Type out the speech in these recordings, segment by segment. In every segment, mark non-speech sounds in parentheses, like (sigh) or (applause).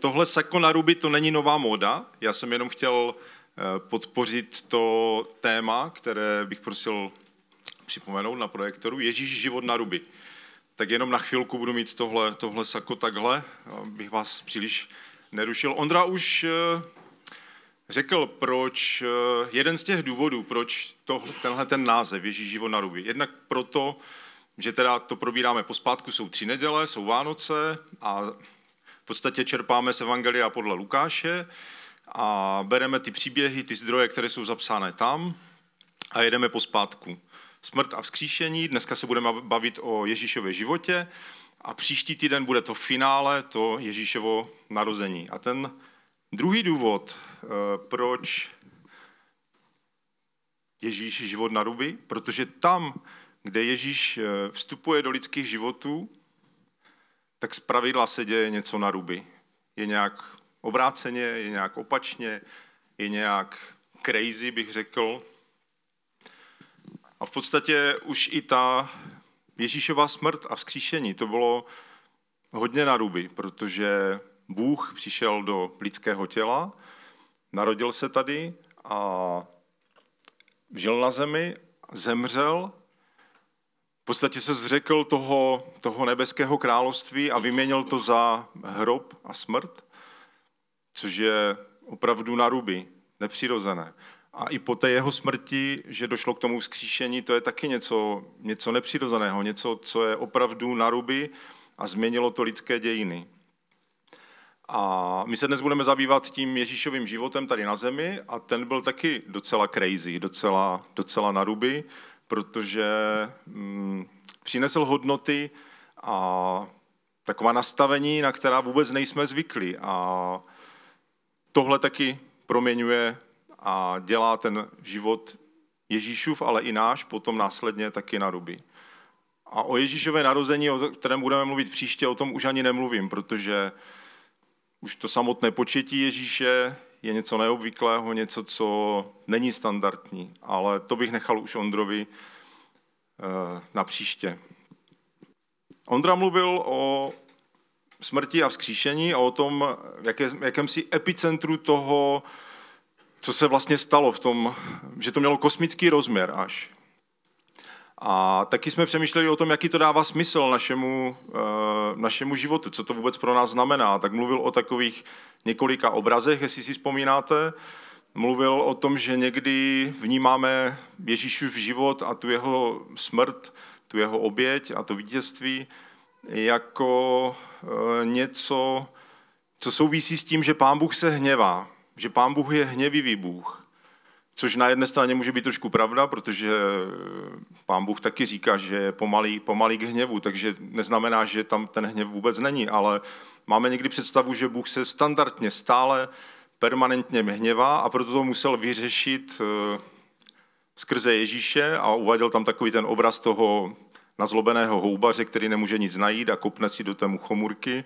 tohle sako na ruby to není nová móda, já jsem jenom chtěl eh, podpořit to téma, které bych prosil připomenout na projektoru, Ježíš život na ruby. Tak jenom na chvilku budu mít tohle, tohle sako takhle, bych vás příliš nerušil. Ondra už eh, řekl, proč, eh, jeden z těch důvodů, proč to, tenhle ten název Ježíš život na ruby. Jednak proto, že teda to probíráme pospátku, jsou tři neděle, jsou Vánoce a podstatě čerpáme z Evangelia podle Lukáše a bereme ty příběhy, ty zdroje, které jsou zapsané tam a jedeme pospátku. Smrt a vzkříšení, dneska se budeme bavit o Ježíšově životě a příští týden bude to finále, to Ježíšovo narození. A ten druhý důvod, eh, proč Ježíš život na ruby, protože tam, kde Ježíš eh, vstupuje do lidských životů, tak z pravidla se děje něco na ruby. Je nějak obráceně, je nějak opačně, je nějak crazy, bych řekl. A v podstatě už i ta Ježíšova smrt a vzkříšení, to bylo hodně na ruby, protože Bůh přišel do lidského těla, narodil se tady a žil na zemi, zemřel, podstatě se zřekl toho, toho nebeského království a vyměnil to za hrob a smrt, což je opravdu na ruby, nepřirozené. A i po té jeho smrti, že došlo k tomu vzkříšení, to je taky něco, něco nepřirozeného, něco, co je opravdu na ruby a změnilo to lidské dějiny. A my se dnes budeme zabývat tím Ježíšovým životem tady na zemi a ten byl taky docela crazy, docela, docela na ruby, protože mm, přinesl hodnoty a taková nastavení, na která vůbec nejsme zvyklí. A tohle taky proměňuje a dělá ten život Ježíšův, ale i náš, potom následně taky na ruby. A o Ježíšové narození, o kterém budeme mluvit příště, o tom už ani nemluvím, protože už to samotné početí Ježíše je něco neobvyklého, něco, co není standardní, ale to bych nechal už Ondrovi eh, na příště. Ondra mluvil o smrti a vzkříšení a o tom, jaké, jakémsi epicentru toho, co se vlastně stalo v tom, že to mělo kosmický rozměr až. A taky jsme přemýšleli o tom, jaký to dává smysl našemu, uh, našemu životu, co to vůbec pro nás znamená. Tak mluvil o takových několika obrazech, jestli si vzpomínáte. Mluvil o tom, že někdy vnímáme Ježíšův život a tu jeho smrt, tu jeho oběť a to vítězství jako uh, něco, co souvisí s tím, že Pán Bůh se hněvá, že Pán Bůh je hněvivý Bůh. Což na jedné straně může být trošku pravda, protože pán Bůh taky říká, že je pomalý, pomalý k hněvu, takže neznamená, že tam ten hněv vůbec není, ale máme někdy představu, že Bůh se standardně stále permanentně hněvá a proto to musel vyřešit eh, skrze Ježíše a uváděl tam takový ten obraz toho nazlobeného houbaře, který nemůže nic najít a kopne si do té muchomurky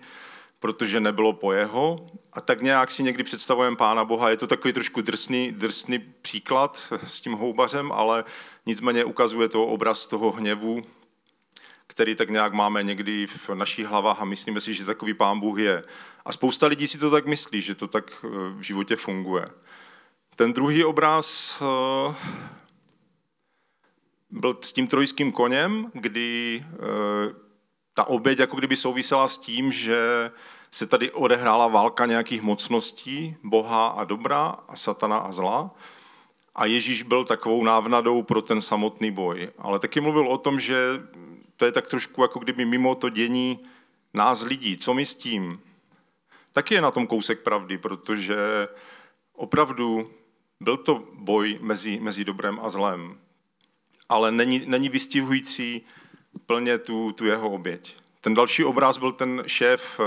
protože nebylo po jeho. A tak nějak si někdy představujeme Pána Boha. Je to takový trošku drsný, drsný příklad s tím houbařem, ale nicméně ukazuje to obraz toho hněvu, který tak nějak máme někdy v našich hlavách a myslíme si, že takový Pán Bůh je. A spousta lidí si to tak myslí, že to tak eh, v životě funguje. Ten druhý obraz eh, byl s tím trojským koněm, kdy eh, ta oběť jako kdyby souvisela s tím, že se tady odehrála válka nějakých mocností, boha a dobra a satana a zla. A Ježíš byl takovou návnadou pro ten samotný boj. Ale taky mluvil o tom, že to je tak trošku jako kdyby mimo to dění nás lidí. Co my s tím? Taky je na tom kousek pravdy, protože opravdu byl to boj mezi, mezi dobrem a zlem. Ale není, není vystihující plně tu, tu jeho oběť. Ten další obraz byl ten šéf eh,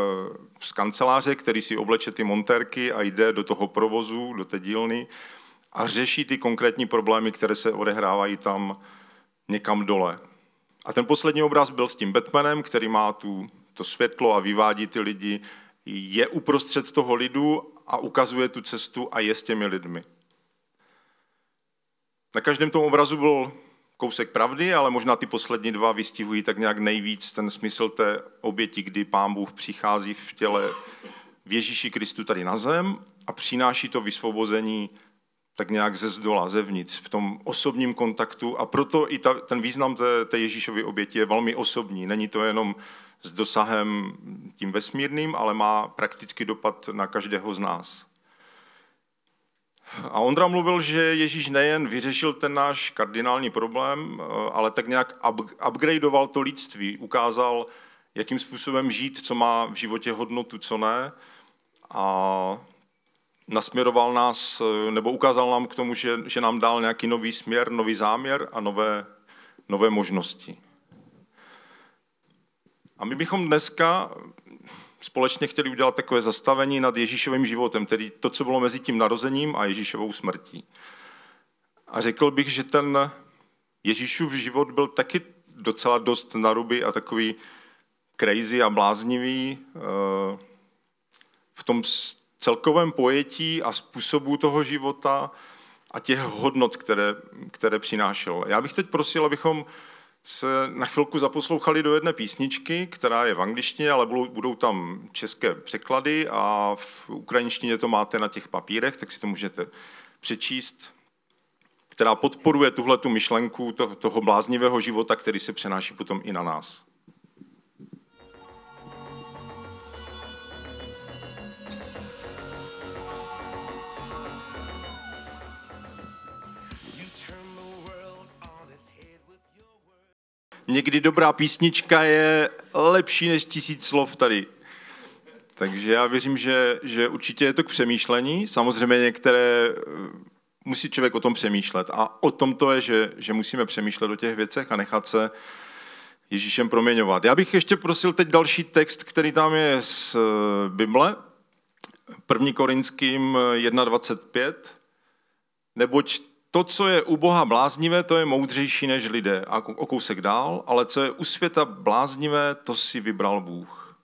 z kanceláře, který si obleče ty montérky a jde do toho provozu, do té dílny a řeší ty konkrétní problémy, které se odehrávají tam někam dole. A ten poslední obraz byl s tím Batmanem, který má tu, to světlo a vyvádí ty lidi, je uprostřed toho lidu a ukazuje tu cestu a je s těmi lidmi. Na každém tom obrazu byl kousek pravdy, ale možná ty poslední dva vystihují tak nějak nejvíc ten smysl té oběti, kdy pán Bůh přichází v těle v Ježíši Kristu tady na zem a přináší to vysvobození tak nějak ze zdola, zevnitř, v tom osobním kontaktu a proto i ta, ten význam té, té Ježíšovy oběti je velmi osobní. Není to jenom s dosahem tím vesmírným, ale má prakticky dopad na každého z nás. A Ondra mluvil, že Ježíš nejen vyřešil ten náš kardinální problém, ale tak nějak upgradeoval to lidství, ukázal, jakým způsobem žít, co má v životě hodnotu, co ne. A nasměroval nás, nebo ukázal nám k tomu, že, že nám dal nějaký nový směr, nový záměr a nové, nové možnosti. A my bychom dneska společně chtěli udělat takové zastavení nad Ježíšovým životem, tedy to, co bylo mezi tím narozením a Ježíšovou smrtí. A řekl bych, že ten Ježíšův život byl taky docela dost naruby a takový crazy a bláznivý eh, v tom celkovém pojetí a způsobu toho života a těch hodnot, které, které přinášel. Já bych teď prosil, abychom se na chvilku zaposlouchali do jedné písničky, která je v angličtině, ale budou, budou tam české překlady a v ukrajinštině to máte na těch papírech, tak si to můžete přečíst, která podporuje tuhle tu myšlenku toho, toho bláznivého života, který se přenáší potom i na nás. Někdy dobrá písnička je lepší než tisíc slov tady. Takže já věřím, že, že určitě je to k přemýšlení. Samozřejmě některé eh, musí člověk o tom přemýšlet. A o tom to je, že, že musíme přemýšlet o těch věcech a nechat se Ježíšem proměňovat. Já bych ještě prosil teď další text, který tam je z eh, Bible, 1. Korinským 1.25. Neboť to, co je u Boha bláznivé, to je moudřejší než lidé. A o kousek dál, ale co je u světa bláznivé, to si vybral Bůh.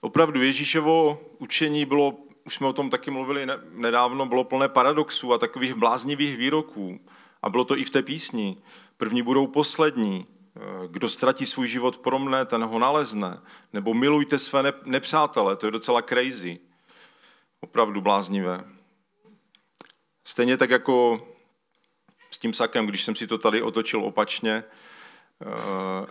Opravdu Ježíšovo učení bylo, už jsme o tom taky mluvili nedávno, bylo plné paradoxů a takových bláznivých výroků. A bylo to i v té písni. První budou poslední. Kdo ztratí svůj život pro mne, ten ho nalezne. Nebo milujte své nepřátele, to je docela crazy. Opravdu bláznivé. Stejně tak jako s tím sakem, když jsem si to tady otočil opačně. Eh,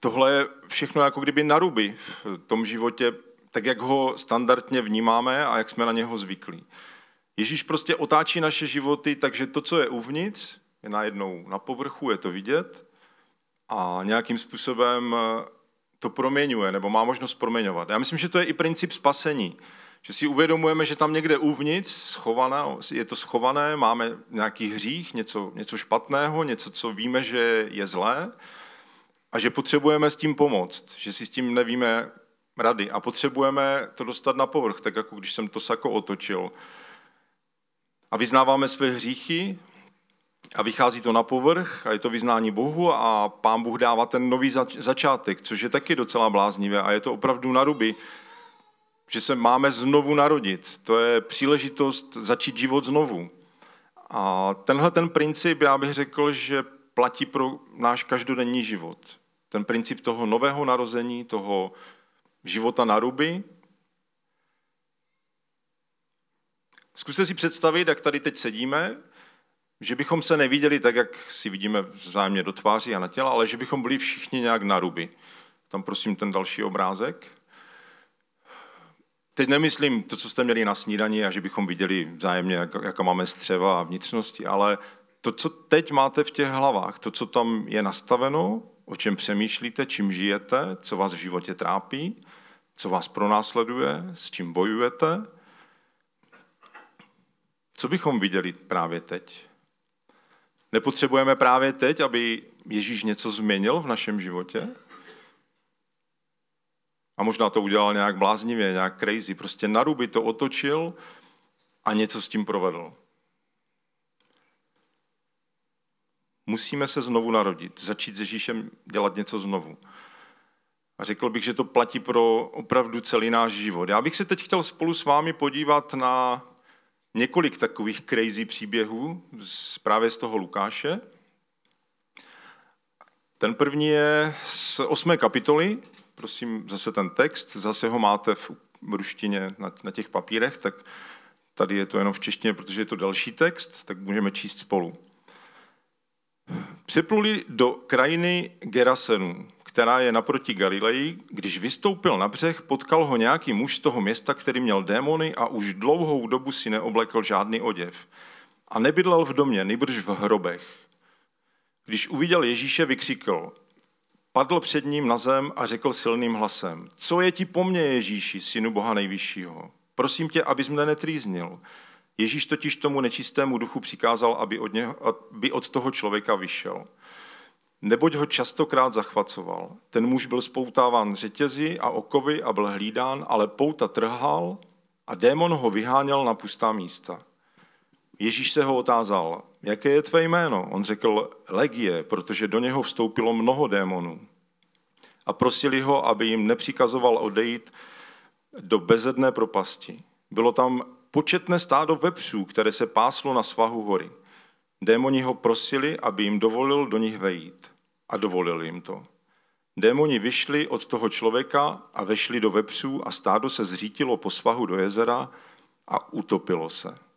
tohle je všechno jako kdyby naruby v tom životě, tak jak ho standardně vnímáme a jak jsme na něho zvyklí. Ježíš prostě otáčí naše životy, takže to, co je uvnitř, je najednou na povrchu, je to vidět a nějakým způsobem to proměňuje, nebo má možnost proměňovat. Já myslím, že to je i princip spasení. Že si uvědomujeme, že tam někde uvnitř schované, je to schované, máme nějaký hřích, něco, něco špatného, něco, co víme, že je zlé a že potřebujeme s tím pomoct, že si s tím nevíme rady a potřebujeme to dostat na povrch, tak jako když jsem to sako otočil. A vyznáváme své hříchy a vychází to na povrch a je to vyznání Bohu a pán Bůh dává ten nový začátek, což je taky docela bláznivé a je to opravdu na ruby, že se máme znovu narodit. To je příležitost začít život znovu. A tenhle ten princip, já bych řekl, že platí pro náš každodenní život. Ten princip toho nového narození, toho života na ruby. Zkuste si představit, jak tady teď sedíme, že bychom se neviděli tak, jak si vidíme vzájemně do tváří a na těla, ale že bychom byli všichni nějak na ruby. Tam prosím ten další obrázek. Teď nemyslím to, co jste měli na snídani a že bychom viděli vzájemně, jak, jaká máme střeva a vnitřnosti, ale to, co teď máte v těch hlavách, to, co tam je nastaveno, o čem přemýšlíte, čím žijete, co vás v životě trápí, co vás pronásleduje, s čím bojujete, co bychom viděli právě teď? Nepotřebujeme právě teď, aby Ježíš něco změnil v našem životě? A možná to udělal nějak bláznivě, nějak crazy. Prostě na ruby to otočil a něco s tím provedl. Musíme se znovu narodit, začít s Ježíšem dělat něco znovu. A řekl bych, že to platí pro opravdu celý náš život. Já bych se teď chtěl spolu s vámi podívat na několik takových crazy příběhů z, právě z toho Lukáše. Ten první je z osmé kapitoly, prosím zase ten text, zase ho máte v ruštině na, na těch papírech, tak tady je to jenom v češtině, protože je to další text, tak můžeme číst spolu. Připluli do krajiny Gerasenů, která je naproti Galileji. Když vystoupil na břeh, potkal ho nějaký muž z toho města, který měl démony a už dlouhou dobu si neoblekl žádný oděv. A nebydlel v domě, nejbrž v hrobech. Když uviděl Ježíše, vykřikl, padl před ním na zem a řekl silným hlasem, co je ti po mně, Ježíši, synu Boha nejvyššího? Prosím tě, abys mne netrýznil. Ježíš totiž tomu nečistému duchu přikázal, aby od, něho, aby od toho člověka vyšel. Neboť ho častokrát zachvacoval. Ten muž byl spoutáván řetězy a okovy a byl hlídán, ale pouta trhal a démon ho vyháněl na pustá místa. Ježíš se ho otázal, jaké je tvé jméno? On řekl Legie, protože do něho vstoupilo mnoho démonů. A prosili ho, aby jim nepřikazoval odejít do bezedné propasti. Bylo tam početné stádo vepřů, které se páslo na svahu hory. Démoni ho prosili, aby jim dovolil do nich vejít. A dovolil jim to. Démoni vyšli od toho člověka a vešli do vepřů a stádo se zřítilo po svahu do jezera a utopilo se.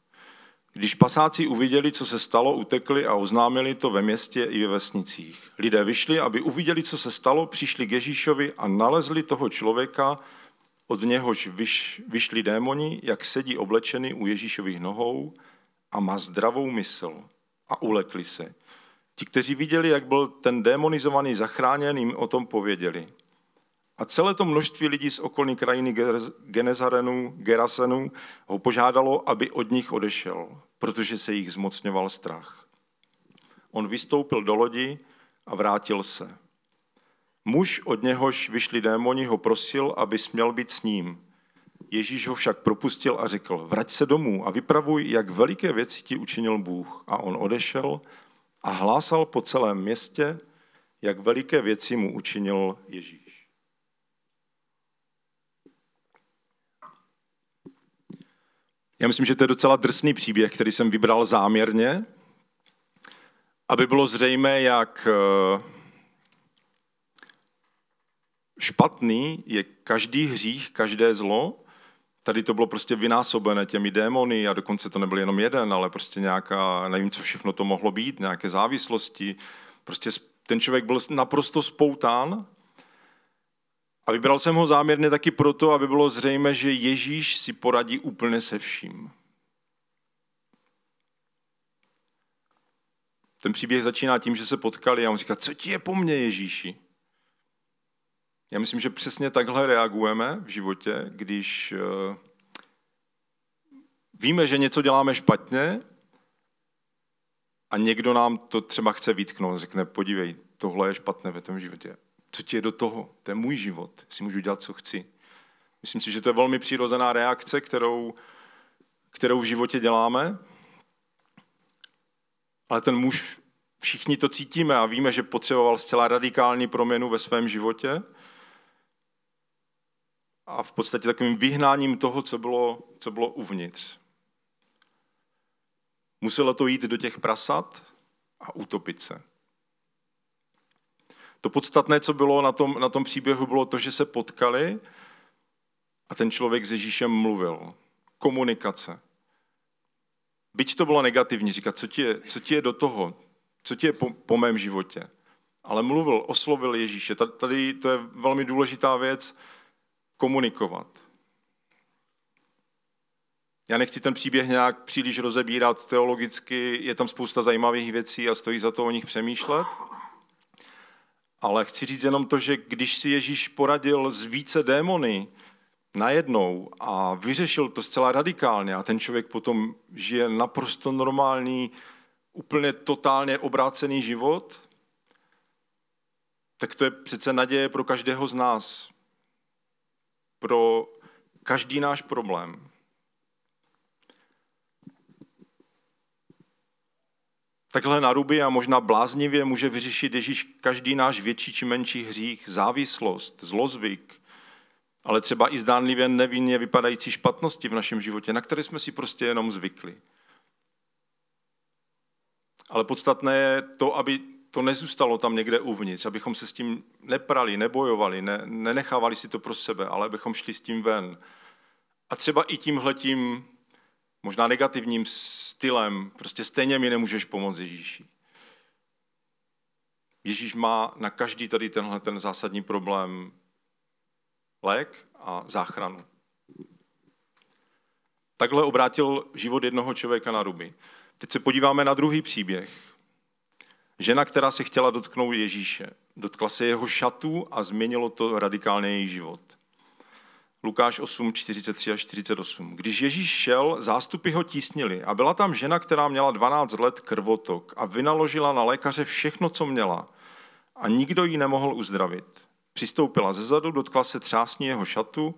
Když pasáci uviděli, co se stalo, utekli a oznámili to ve městě i ve vesnicích. Lidé vyšli, aby uviděli, co se stalo, přišli k Ježíšovi a nalezli toho člověka, od něhož vyš, vyšli démoni, jak sedí oblečený u Ježíšových nohou a má zdravou mysl a ulekli se. Ti, kteří viděli, jak byl ten démonizovaný zachráněn, jim o tom pověděli. A celé to množství lidí z okolní krajiny Genezarenu, Gerasenu ho požádalo, aby od nich odešel, protože se jich zmocňoval strach. On vystoupil do lodi a vrátil se. Muž, od něhož vyšli démoni, ho prosil, aby směl být s ním. Ježíš ho však propustil a řekl, vrať se domů a vypravuj, jak veliké věci ti učinil Bůh. A on odešel a hlásal po celém městě, jak veliké věci mu učinil Ježíš. Já myslím, že to je docela drsný příběh, který jsem vybral záměrně, aby bylo zřejmé, jak eh, špatný je každý hřích, každé zlo. Tady to bylo prostě vynásobené těmi démony a dokonce to nebyl jenom jeden, ale prostě nějaká, nevím, co všechno to mohlo být, nějaké závislosti. Prostě ten člověk byl naprosto spoután a vybral jsem ho záměrně taky proto, aby bylo zřejmé, že Ježíš si poradí úplně se vším. Ten příběh začíná tím, že se potkali a on říká, co ti je po mně, Ježíši? Já myslím, že přesně takhle reagujeme v životě, když eh, víme, že něco děláme špatně a někdo nám to třeba chce výtknout, řekne, podívej, tohle je špatné ve tom životě. Co ti je do toho? To je můj život, si můžu dělat, co chci. Myslím si, že to je velmi přirozená reakce, kterou, kterou v životě děláme. Ale ten muž, všichni to cítíme a víme, že potřeboval zcela radikální proměnu ve svém životě a v podstatě takovým vyhnáním toho, co bylo, co bylo uvnitř. Muselo to jít do těch prasat a utopit se. To podstatné, co bylo na tom, na tom příběhu, bylo to, že se potkali a ten člověk s Ježíšem mluvil. Komunikace. Byť to bylo negativní, říkat, co ti je, co ti je do toho, co ti je po, po mém životě. Ale mluvil, oslovil Ježíše. Tady to je velmi důležitá věc, komunikovat. Já nechci ten příběh nějak příliš rozebírat teologicky, je tam spousta zajímavých věcí a stojí za to o nich přemýšlet. Ale chci říct jenom to, že když si Ježíš poradil z více démony najednou a vyřešil to zcela radikálně a ten člověk potom žije naprosto normální, úplně totálně obrácený život, tak to je přece naděje pro každého z nás pro každý náš problém. Takhle na ruby a možná bláznivě může vyřešit Ježíš každý náš větší či menší hřích, závislost, zlozvyk, ale třeba i zdánlivě nevinně vypadající špatnosti v našem životě, na které jsme si prostě jenom zvykli. Ale podstatné je to, aby to nezůstalo tam někde uvnitř, abychom se s tím neprali, nebojovali, ne, nenechávali si to pro sebe, ale abychom šli s tím ven. A třeba i tímhletím možná negativním stylem, prostě stejně mi nemůžeš pomoct Ježíši. Ježíš má na každý tady tenhle ten zásadní problém lék a záchranu. Takhle obrátil život jednoho člověka na ruby. Teď se podíváme na druhý příběh. Žena, která se chtěla dotknout Ježíše, dotkla se jeho šatů a změnilo to radikálně její život. Lukáš 8, 43 a 48. Když Ježíš šel, zástupy ho tísnili a byla tam žena, která měla 12 let krvotok a vynaložila na lékaře všechno, co měla a nikdo ji nemohl uzdravit. Přistoupila ze zadu, dotkla se třásní jeho šatu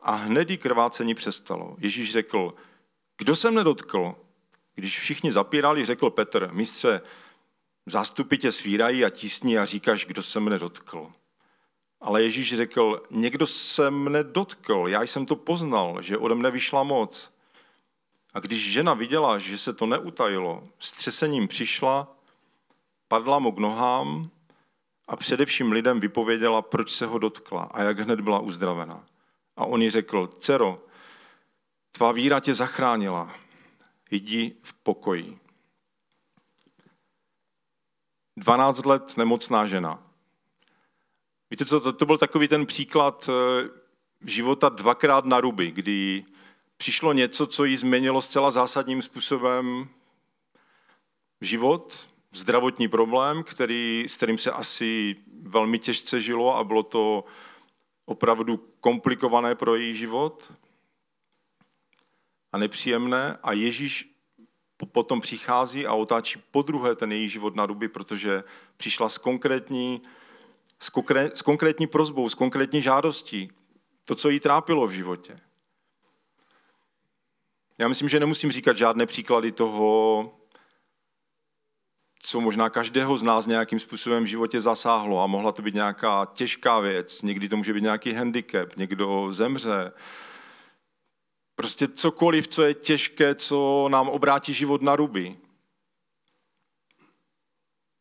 a hned jí krvácení přestalo. Ježíš řekl, kdo se mne dotkl? Když všichni zapírali, řekl Petr, mistře, zástupy tě svírají a tísní a říkáš, kdo se mne dotkl. Ale Ježíš řekl, někdo se mne dotkl, já jsem to poznal, že ode mne vyšla moc. A když žena viděla, že se to neutajilo, s třesením přišla, padla mu k nohám a především lidem vypověděla, proč se ho dotkla a jak hned byla uzdravena. A on jí řekl, dcero, tvá víra tě zachránila, jdi v pokoji. 12 let nemocná žena. Víte co, to, to byl takový ten příklad eh, života dvakrát na ruby, kdy přišlo něco, co jí změnilo zcela zásadním způsobem život, zdravotní problém, který, s kterým se asi velmi těžce žilo a bylo to opravdu komplikované pro její život a nepříjemné. A Ježíš potom přichází a otáčí po druhé ten její život na ruby, protože přišla s konkrétní, s, konkré, s konkrétní prozbou, s konkrétní žádostí, to, co jí trápilo v životě. Já myslím, že nemusím říkat žádné příklady toho, co možná každého z nás nějakým způsobem v životě zasáhlo a mohla to být nějaká těžká věc, někdy to může být nějaký handicap, někdo zemře. Prostě cokoliv, co je těžké, co nám obrátí život na ruby.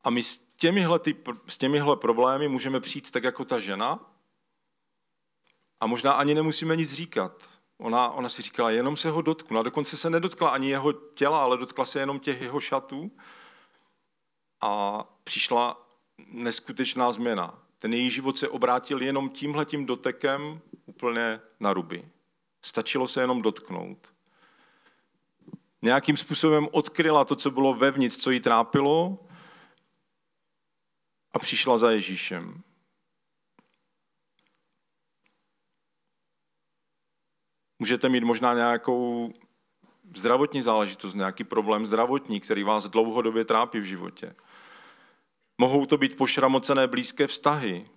A my těmihle, ty, s těmihle problémy můžeme přijít tak jako ta žena a možná ani nemusíme nic říkat. Ona, ona si říkala, jenom se ho dotknu. A dokonce se nedotkla ani jeho těla, ale dotkla se jenom těch jeho šatů a přišla neskutečná změna. Ten její život se obrátil jenom tímhletím dotekem úplně na ruby. Stačilo se jenom dotknout. Nějakým způsobem odkryla to, co bylo vevnitř, co jí trápilo a přišla za Ježíšem. Můžete mít možná nějakou zdravotní záležitost, nějaký problém zdravotní, který vás dlouhodobě trápí v životě. Mohou to být pošramocené blízké vztahy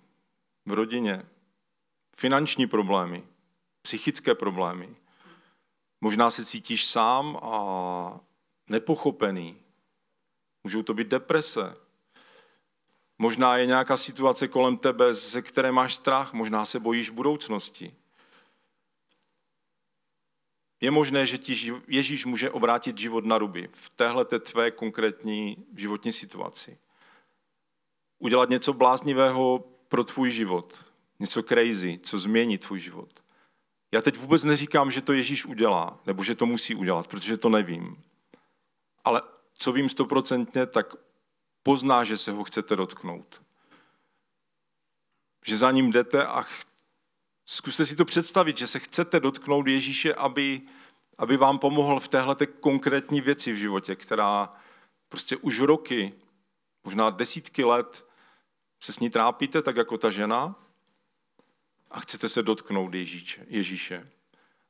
v rodině, finanční problémy, psychické problémy. Možná se cítíš sám a nepochopený. Můžou to být deprese. Možná je nějaká situace kolem tebe, ze které máš strach, možná se bojíš budoucnosti. Je možné, že ti Ježíš může obrátit život na ruby v téhle tvé konkrétní životní situaci udělat něco bláznivého pro tvůj život. Něco crazy, co změní tvůj život. Já teď vůbec neříkám, že to Ježíš udělá, nebo že to musí udělat, protože to nevím. Ale co vím stoprocentně, tak pozná, že se ho chcete dotknout. Že za ním jdete a ch... zkuste si to představit, že se chcete dotknout Ježíše, aby, aby vám pomohl v téhle konkrétní věci v životě, která prostě už roky, možná desítky let se s ní trápíte, tak jako ta žena, a chcete se dotknout Ježíše. Ježíše.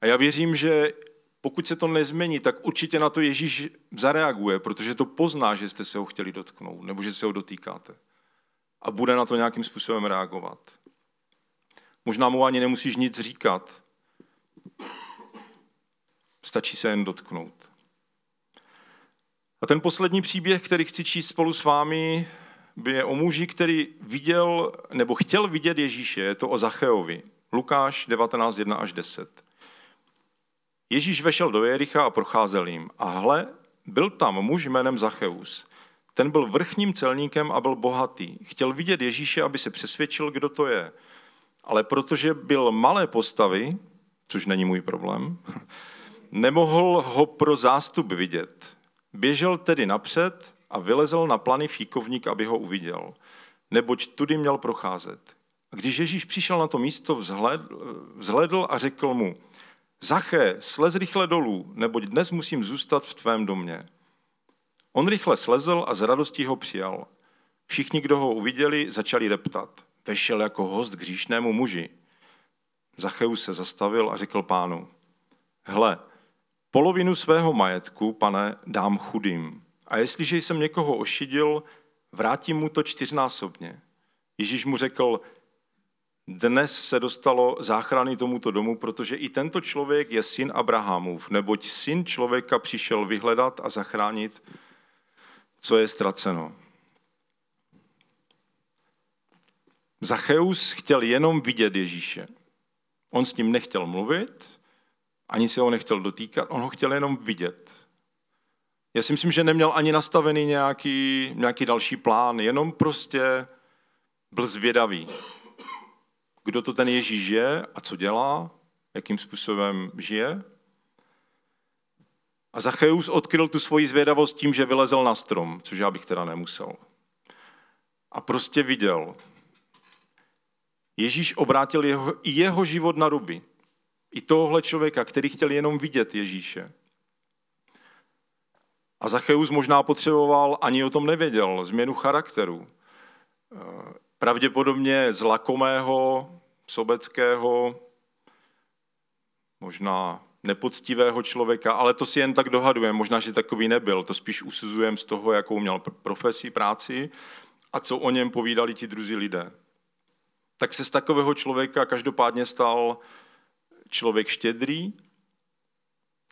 A já věřím, že pokud se to nezmění, tak určitě na to Ježíš zareaguje, protože to pozná, že jste se ho chtěli dotknout, nebo že se ho dotýkáte. A bude na to nějakým způsobem reagovat. Možná mu ani nemusíš nic říkat. Stačí se jen dotknout. A ten poslední příběh, který chci číst spolu s vámi, je o muži, který viděl nebo chtěl vidět Ježíše, je to o Zacheovi. Lukáš 19, 1 až 10. Ježíš vešel do Jericha a procházel jim. A hle, byl tam muž jménem Zacheus. Ten byl vrchním celníkem a byl bohatý. Chtěl vidět Ježíše, aby se přesvědčil, kdo to je. Ale protože byl malé postavy, což není můj problém. (laughs) Nemohl ho pro zástup vidět. Běžel tedy napřed a vylezl na plany fíkovník, aby ho uviděl, neboť tudy měl procházet. A když Ježíš přišel na to místo, vzhledl, vzhledl a řekl mu, Zaché, slez rychle dolů, neboť dnes musím zůstat v tvém domě. On rychle slezl a z radostí ho přijal. Všichni, kdo ho uviděli, začali reptat. Vešel jako host k hříšnému muži. Zacheus se zastavil a řekl pánu, hle, polovinu svého majetku, pane, dám chudým. A jestliže jsem někoho ošidil, vrátím mu to čtyřnásobně. Ježíš mu řekl, dnes se dostalo záchrany tomuto domu, protože i tento člověk je syn Abrahamův, neboť syn člověka přišel vyhledat a zachránit, co je ztraceno. Zacheus chtěl jenom vidět Ježíše. On s ním nechtěl mluvit, ani se ho nechtěl dotýkat, on ho chtěl jenom vidět. Já si myslím, že neměl ani nastavený nějaký, nějaký další plán, jenom prostě byl zvědavý kdo to ten Ježíš je a co dělá, jakým způsobem žije. A Zacheus odkryl tu svoji zvědavost tím, že vylezl na strom, což já bych teda nemusel. A prostě viděl. Ježíš obrátil jeho, i jeho život na ruby. I tohle člověka, který chtěl jenom vidět Ježíše. A Zacheus možná potřeboval, ani o tom nevěděl, změnu charakteru. Pravděpodobně z lakomého, sobeckého, možná nepoctivého člověka, ale to si jen tak dohadujeme, možná, že takový nebyl, to spíš usuzujeme z toho, jakou měl profesi, práci a co o něm povídali ti druzí lidé. Tak se z takového člověka každopádně stal člověk štědrý,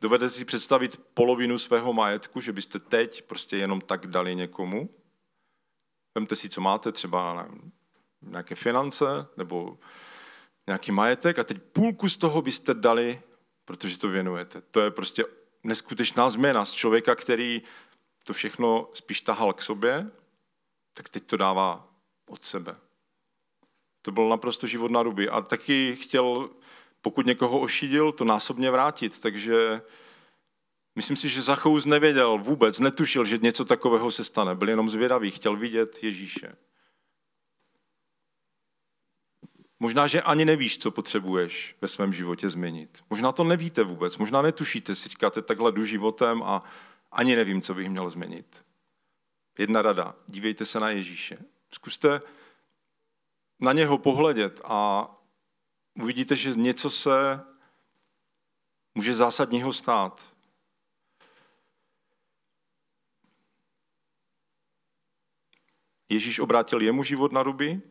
Dovedete si představit polovinu svého majetku, že byste teď prostě jenom tak dali někomu? Vemte si, co máte, třeba nějaké finance nebo nějaký majetek a teď půlku z toho byste dali, protože to věnujete. To je prostě neskutečná změna z člověka, který to všechno spíš tahal k sobě, tak teď to dává od sebe. To byl naprosto život na ruby. A taky chtěl, pokud někoho ošidil, to násobně vrátit. Takže myslím si, že Zachous nevěděl vůbec, netušil, že něco takového se stane. Byl jenom zvědavý, chtěl vidět Ježíše. Možná, že ani nevíš, co potřebuješ ve svém životě změnit. Možná to nevíte vůbec, možná netušíte, si říkáte, takhle jdu životem a ani nevím, co bych měl změnit. Jedna rada, dívejte se na Ježíše. Zkuste na něho pohledět a uvidíte, že něco se může zásadního stát. Ježíš obrátil jemu život na ruby,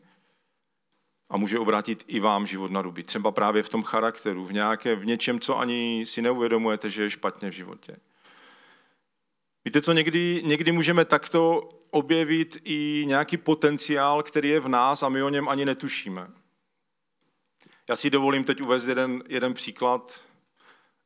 a může obrátit i vám život na ruby. Třeba právě v tom charakteru, v, nějaké, v něčem, co ani si neuvědomujete, že je špatně v životě. Víte co, někdy, někdy můžeme takto objevit i nějaký potenciál, který je v nás a my o něm ani netušíme. Já si dovolím teď uvést jeden, jeden příklad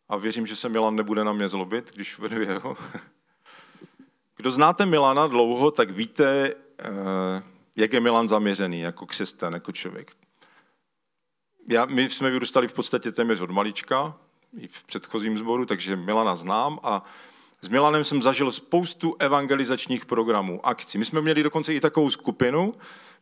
a věřím, že se Milan nebude na mě zlobit, když vedu jeho. (laughs) Kdo znáte Milana dlouho, tak víte, eh, jak je Milan zaměřený jako křesťan, jako člověk. Já, my jsme vyrůstali v podstatě téměř od malička, i v předchozím sboru, takže Milana znám a s Milanem jsem zažil spoustu evangelizačních programů, akcí. My jsme měli dokonce i takovou skupinu,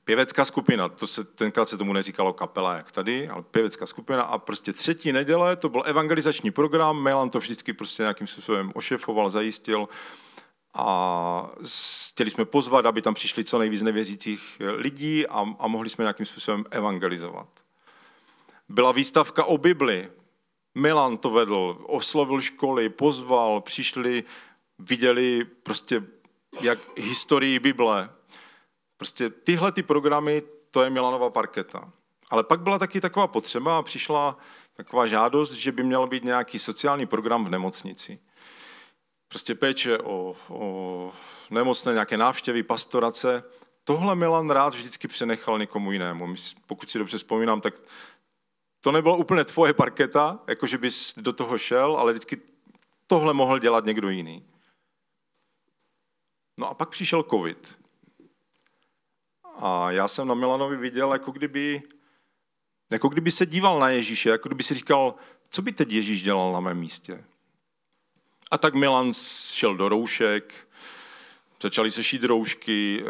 pěvecká skupina, to se, tenkrát se tomu neříkalo kapela jak tady, ale pěvecká skupina a prostě třetí neděle to byl evangelizační program, Milan to vždycky prostě nějakým způsobem ošefoval, zajistil a chtěli jsme pozvat, aby tam přišli co nejvíc nevěřících lidí a, a mohli jsme nějakým způsobem evangelizovat. Byla výstavka o Bibli. Milan to vedl, oslovil školy, pozval, přišli, viděli prostě jak historii Bible. Prostě tyhle ty programy, to je Milanova parketa. Ale pak byla taky taková potřeba a přišla taková žádost, že by měl být nějaký sociální program v nemocnici prostě péče o, o nemocné, nějaké návštěvy, pastorace. Tohle Milan rád vždycky přenechal někomu jinému. Pokud si dobře vzpomínám, tak to nebylo úplně tvoje parketa, jakože bys do toho šel, ale vždycky tohle mohl dělat někdo jiný. No a pak přišel covid. A já jsem na Milanovi viděl, jako kdyby Jako kdyby se díval na Ježíše, jako kdyby si říkal, co by teď Ježíš dělal na mém místě. A tak Milan šel do roušek, začali se šít roušky, eh,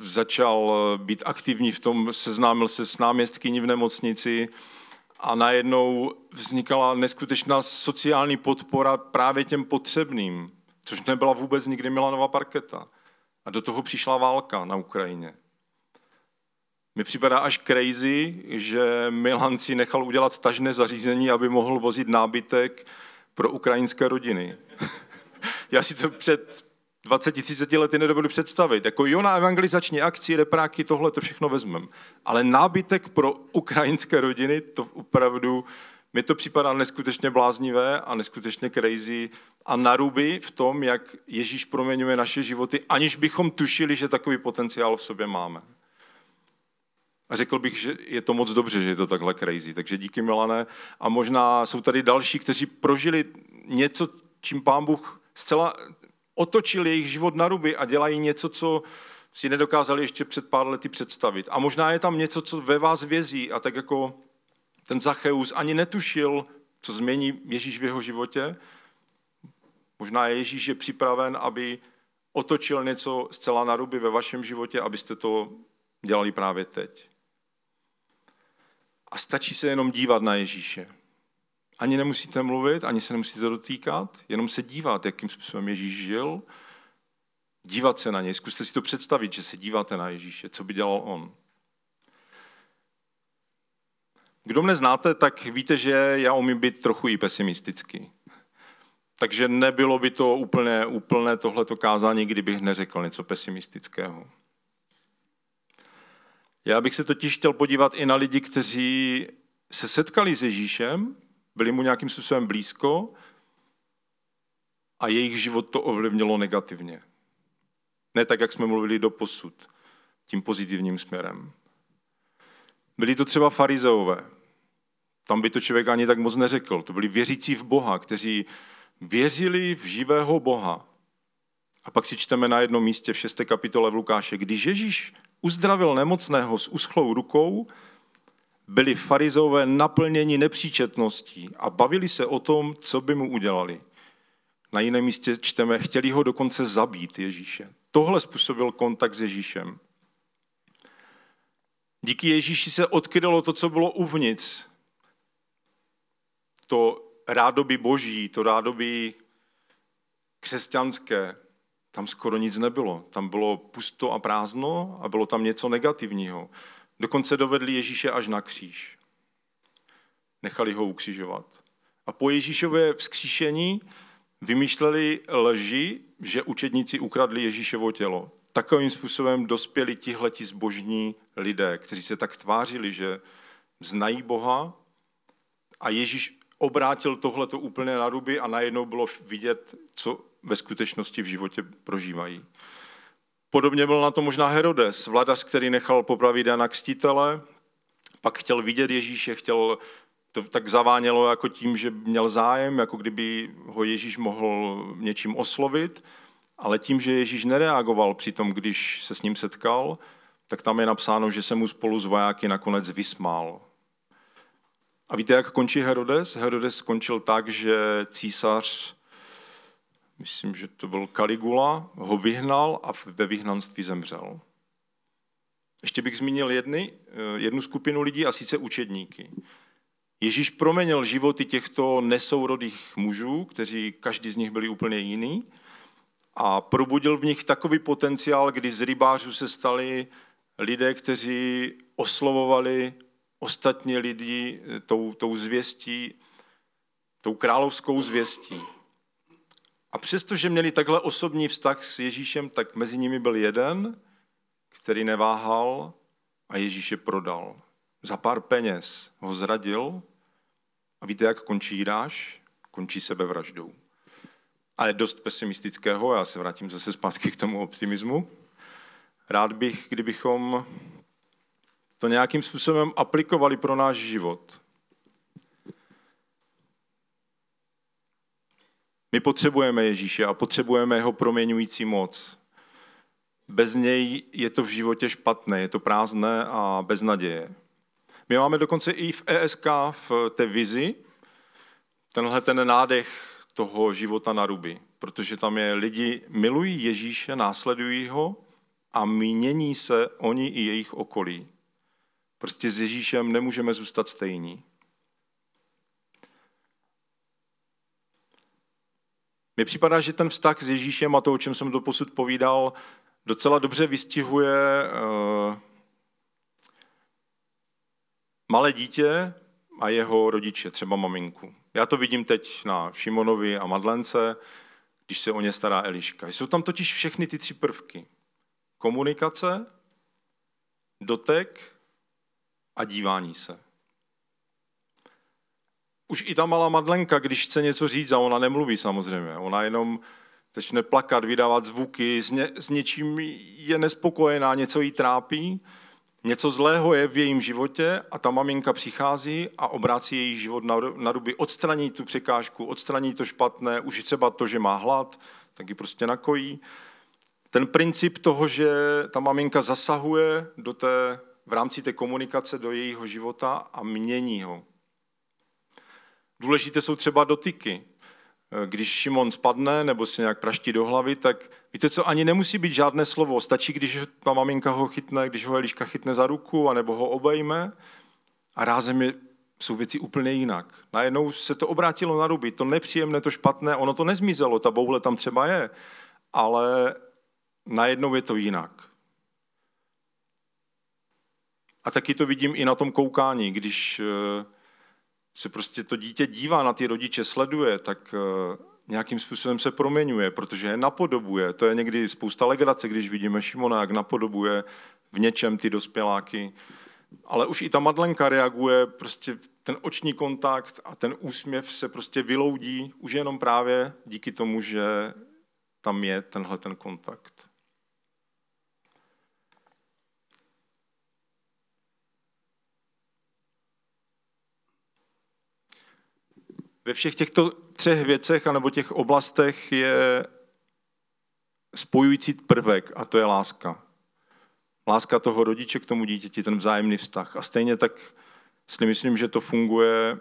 začal být aktivní v tom, seznámil se s náměstkyní v nemocnici a najednou vznikala neskutečná sociální podpora právě těm potřebným, což nebyla vůbec nikdy Milanova parketa. A do toho přišla válka na Ukrajině. Mi připadá až crazy, že Milan si nechal udělat tažné zařízení, aby mohl vozit nábytek pro ukrajinské rodiny. (laughs) Já si to před 20-30 lety nedovedu představit. Jako jo, na evangelizační akci, repráky, tohle to všechno vezmem. Ale nábytek pro ukrajinské rodiny, to opravdu, mi to připadá neskutečně bláznivé a neskutečně crazy a naruby v tom, jak Ježíš proměňuje naše životy, aniž bychom tušili, že takový potenciál v sobě máme. A řekl bych, že je to moc dobře, že je to takhle crazy. Takže díky Milané. A možná jsou tady další, kteří prožili něco, čím pán Bůh zcela otočil jejich život na ruby a dělají něco, co si nedokázali ještě před pár lety představit. A možná je tam něco, co ve vás vězí a tak jako ten Zacheus ani netušil, co změní Ježíš v jeho životě. Možná je Ježíš je připraven, aby otočil něco zcela na ruby ve vašem životě, abyste to dělali právě teď. A stačí se jenom dívat na Ježíše. Ani nemusíte mluvit, ani se nemusíte dotýkat, jenom se dívat, jakým způsobem Ježíš žil, dívat se na něj. Zkuste si to představit, že se díváte na Ježíše, co by dělal on. Kdo mne znáte, tak víte, že já umím být trochu i pesimistický. Takže nebylo by to úplně úplné tohleto kázání, kdybych neřekl něco pesimistického. Já bych se totiž chtěl podívat i na lidi, kteří se setkali s Ježíšem, byli mu nějakým způsobem blízko a jejich život to ovlivnilo negativně. Ne tak, jak jsme mluvili do posud, tím pozitivním směrem. Byli to třeba farizeové. Tam by to člověk ani tak moc neřekl. To byli věřící v Boha, kteří věřili v živého Boha. A pak si čteme na jednom místě v 6. kapitole v Lukáše, když Ježíš uzdravil nemocného s uschlou rukou, byli farizové naplněni nepříčetností a bavili se o tom, co by mu udělali. Na jiném místě čteme, chtěli ho dokonce zabít Ježíše. Tohle způsobil kontakt s Ježíšem. Díky Ježíši se odkrylo to, co bylo uvnitř. To rádoby boží, to rádoby křesťanské, tam skoro nic nebylo. Tam bylo pusto a prázdno a bylo tam něco negativního. Dokonce dovedli Ježíše až na kříž. Nechali ho ukřižovat. A po Ježíšově vzkříšení vymýšleli lži, že učedníci ukradli Ježíšovo tělo. Takovým způsobem dospěli tihleti zbožní lidé, kteří se tak tvářili, že znají Boha a Ježíš obrátil tohleto úplně na ruby a najednou bylo vidět, co ve skutečnosti v životě prožívají. Podobně byl na to možná Herodes, vladař, který nechal popravit Jana Kstítele, pak chtěl vidět Ježíše, chtěl, to tak zavánělo jako tím, že měl zájem, jako kdyby ho Ježíš mohl něčím oslovit, ale tím, že Ježíš nereagoval při tom, když se s ním setkal, tak tam je napsáno, že se mu spolu s vojáky nakonec vysmál. A víte, jak končí Herodes? Herodes skončil tak, že císař myslím, že to byl Kaligula, ho vyhnal a ve vyhnanství zemřel. Ještě bych zmínil jedny, eh, jednu skupinu lidí, a sice učedníky. Ježíš proměnil životy těchto nesourodých mužů, kteří každý z nich byli úplně jiný, a probudil v nich takový potenciál, kdy z rybářů se stali lidé, kteří oslovovali ostatní lidi eh, tou, tou zvěstí, tou královskou zvěstí. A přestože měli takhle osobní vztah s Ježíšem, tak mezi nimi byl jeden, který neváhal a Ježíše prodal. Za pár peněz ho zradil a víte, jak končí Jidáš? Končí sebevraždou. A je dost pesimistického, já se vrátím zase zpátky k tomu optimismu. Rád bych, kdybychom to nějakým způsobem aplikovali pro náš život. My potřebujeme Ježíše a potřebujeme jeho proměňující moc. Bez něj je to v životě špatné, je to prázdné a bez naděje. My máme dokonce i v ESK, v té vizi, tenhle ten nádech toho života na ruby, protože tam je lidi milují Ježíše, následují ho a mění se oni i jejich okolí. Prostě s Ježíšem nemůžeme zůstat stejní. Mně připadá, že ten vztah s Ježíšem a to, o čem jsem do posud povídal, docela dobře vystihuje uh, malé dítě a jeho rodiče, třeba maminku. Já to vidím teď na Šimonovi a Madlence, když se o ně stará Eliška. Jsou tam totiž všechny ty tři prvky. Komunikace, dotek a dívání se. Už i ta malá Madlenka, když chce něco říct, a ona nemluví samozřejmě, ona jenom začne plakat, vydávat zvuky, s, ně, s něčím je nespokojená, něco jí trápí, něco zlého je v jejím životě a ta maminka přichází a obrácí její život na, na ruby, odstraní tu překážku, odstraní to špatné, už třeba to, že má hlad, tak ji prostě nakojí. Ten princip toho, že ta maminka zasahuje do té, v rámci té komunikace do jejího života a mění ho. Důležité jsou třeba dotyky. Když Šimon spadne nebo se nějak praští do hlavy, tak víte co, ani nemusí být žádné slovo. Stačí, když ta maminka ho chytne, když ho Eliška chytne za ruku, anebo ho obejme a rázem je, jsou věci úplně jinak. Najednou se to obrátilo na ruby, to nepříjemné, to špatné, ono to nezmizelo, ta boule tam třeba je, ale najednou je to jinak. A taky to vidím i na tom koukání, když eh, se prostě to dítě dívá na ty rodiče, sleduje, tak eh, nějakým způsobem se proměňuje, protože je napodobuje. To je někdy spousta legrace, když vidíme Šimona, jak napodobuje v něčem ty dospěláky. Ale už i ta Madlenka reaguje, prostě ten oční kontakt a ten úsměv se prostě vyloudí už jenom právě díky tomu, že tam je tenhle ten kontakt. Ve všech těchto třech věcech anebo těch oblastech je spojující prvek a to je láska. Láska toho rodiče k tomu dítěti, ten vzájemný vztah. A stejně tak si myslím, že to funguje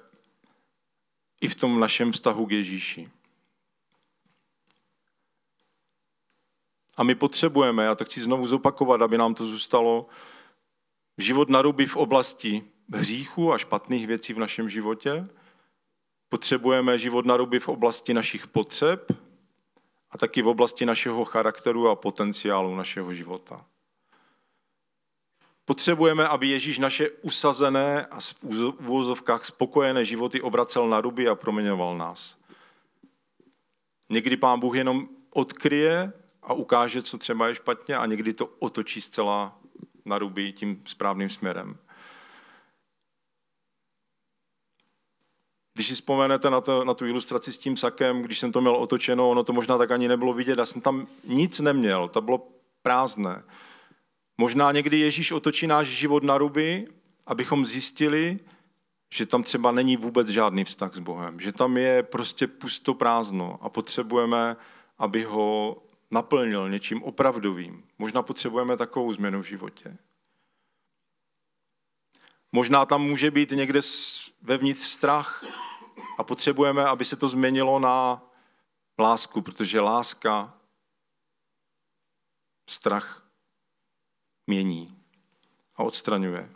i v tom našem vztahu k Ježíši. A my potřebujeme, já to chci znovu zopakovat, aby nám to zůstalo, život na ruby v oblasti hříchu a špatných věcí v našem životě, Potřebujeme život na ruby v oblasti našich potřeb a taky v oblasti našeho charakteru a potenciálu našeho života. Potřebujeme, aby Ježíš naše usazené a v úvozovkách spokojené životy obracel na ruby a proměňoval nás. Někdy pán Bůh jenom odkryje a ukáže, co třeba je špatně a někdy to otočí zcela na ruby tím správným směrem. Když si vzpomenete na, to, na tu ilustraci s tím sakem, když jsem to měl otočeno, ono to možná tak ani nebylo vidět, já jsem tam nic neměl, to bylo prázdné. Možná někdy Ježíš otočí náš život na ruby, abychom zjistili, že tam třeba není vůbec žádný vztah s Bohem, že tam je prostě pusto prázdno a potřebujeme, aby ho naplnil něčím opravdovým. Možná potřebujeme takovou změnu v životě. Možná tam může být někde vevnitř strach, a potřebujeme, aby se to změnilo na lásku, protože láska strach mění a odstraňuje.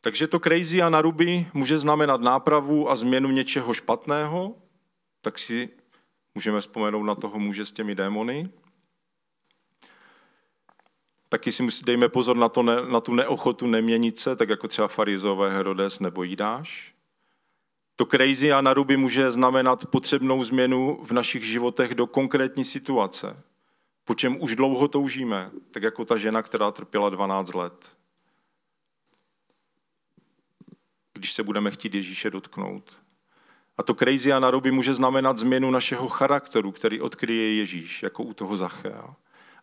Takže to crazy a naruby může znamenat nápravu a změnu něčeho špatného, tak si můžeme vzpomenout na toho muže s těmi démony. Taky si musí, dejme pozor na, to ne, na tu neochotu neměnit se, tak jako třeba farizové Herodes nebo Jídáš. To crazy a naruby může znamenat potřebnou změnu v našich životech do konkrétní situace, po čem už dlouho toužíme, tak jako ta žena, která trpěla 12 let. Když se budeme chtít Ježíše dotknout. A to crazy a naruby může znamenat změnu našeho charakteru, který odkryje Ježíš, jako u toho Zachea.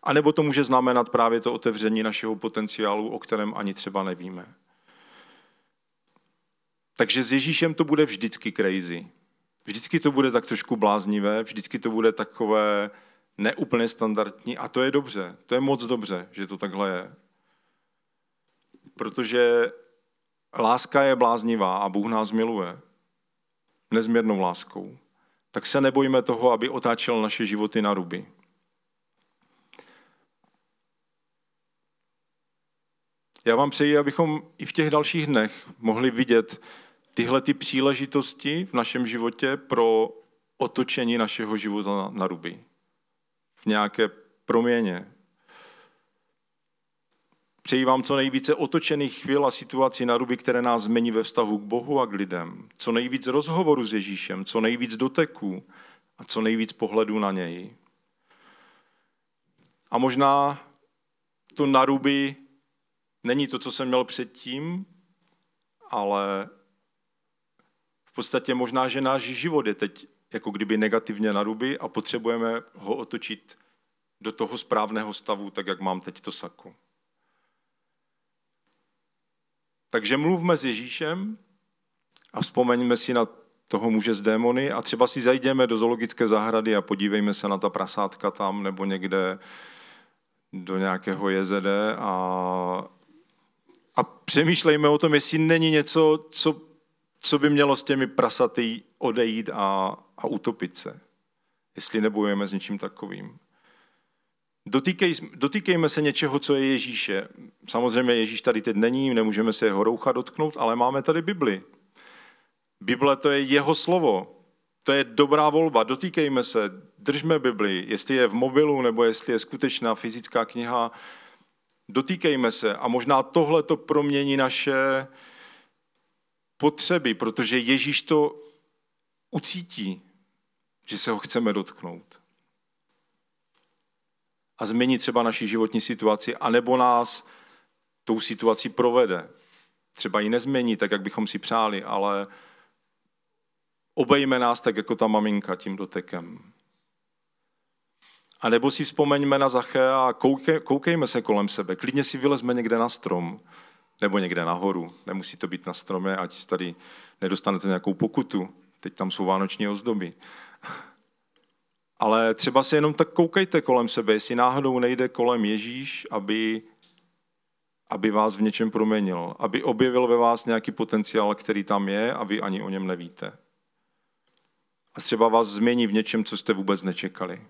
A nebo to může znamenat právě to otevření našeho potenciálu, o kterém ani třeba nevíme. Takže s Ježíšem to bude vždycky crazy. Vždycky to bude tak trošku bláznivé, vždycky to bude takové neúplně standardní a to je dobře, to je moc dobře, že to takhle je. protože láska je bláznivá a Bůh nás miluje nezměrnou láskou, tak se nebojíme toho, aby otáčel naše životy na ruby. Já vám přeji, abychom i v těch dalších dnech mohli vidět tyhle ty příležitosti v našem životě pro otočení našeho života na ruby. V nějaké proměně. Přeji vám co nejvíce otočených chvíl a situací na ruby, které nás změní ve vztahu k Bohu a k lidem. Co nejvíc rozhovoru s Ježíšem, co nejvíc doteků a co nejvíc pohledů na něj. A možná to na ruby není to, co jsem měl předtím, ale v podstatě možná, že náš život je teď jako kdyby negativně na ruby a potřebujeme ho otočit do toho správného stavu, tak jak mám teď to sako. Takže mluvme s Ježíšem a vzpomeňme si na toho muže z démony a třeba si zajdeme do zoologické zahrady a podívejme se na ta prasátka tam nebo někde do nějakého JZD a, a přemýšlejme o tom, jestli není něco, co, co by mělo s těmi prasaty odejít a, a utopit se. Jestli nebojujeme s něčím takovým. Dotýkej, dotýkejme se něčeho, co je Ježíše. Samozřejmě Ježíš tady teď není, nemůžeme se jeho roucha dotknout, ale máme tady Bibli. Bible to je jeho slovo. To je dobrá volba. Dotýkejme se, držme Bibli, jestli je v mobilu nebo jestli je skutečná fyzická kniha. Dotýkejme se a možná tohle to promění naše potřeby, protože Ježíš to ucítí, že se ho chceme dotknout a změní třeba naši životní situaci, anebo nás tou situací provede. Třeba ji nezmění tak, jak bychom si přáli, ale obejme nás tak, jako ta maminka tím dotekem. A nebo si vzpomeňme na Zaché a koukej, koukejme se kolem sebe. Klidně si vylezme někde na strom, nebo někde nahoru. Nemusí to být na stromě, ať tady nedostanete nějakou pokutu. Teď tam jsou vánoční ozdoby. Ale třeba se jenom tak koukejte kolem sebe, jestli náhodou nejde kolem Ježíš, aby, aby vás v něčem proměnil, aby objevil ve vás nějaký potenciál, který tam je a vy ani o něm nevíte. A třeba vás změní v něčem, co jste vůbec nečekali.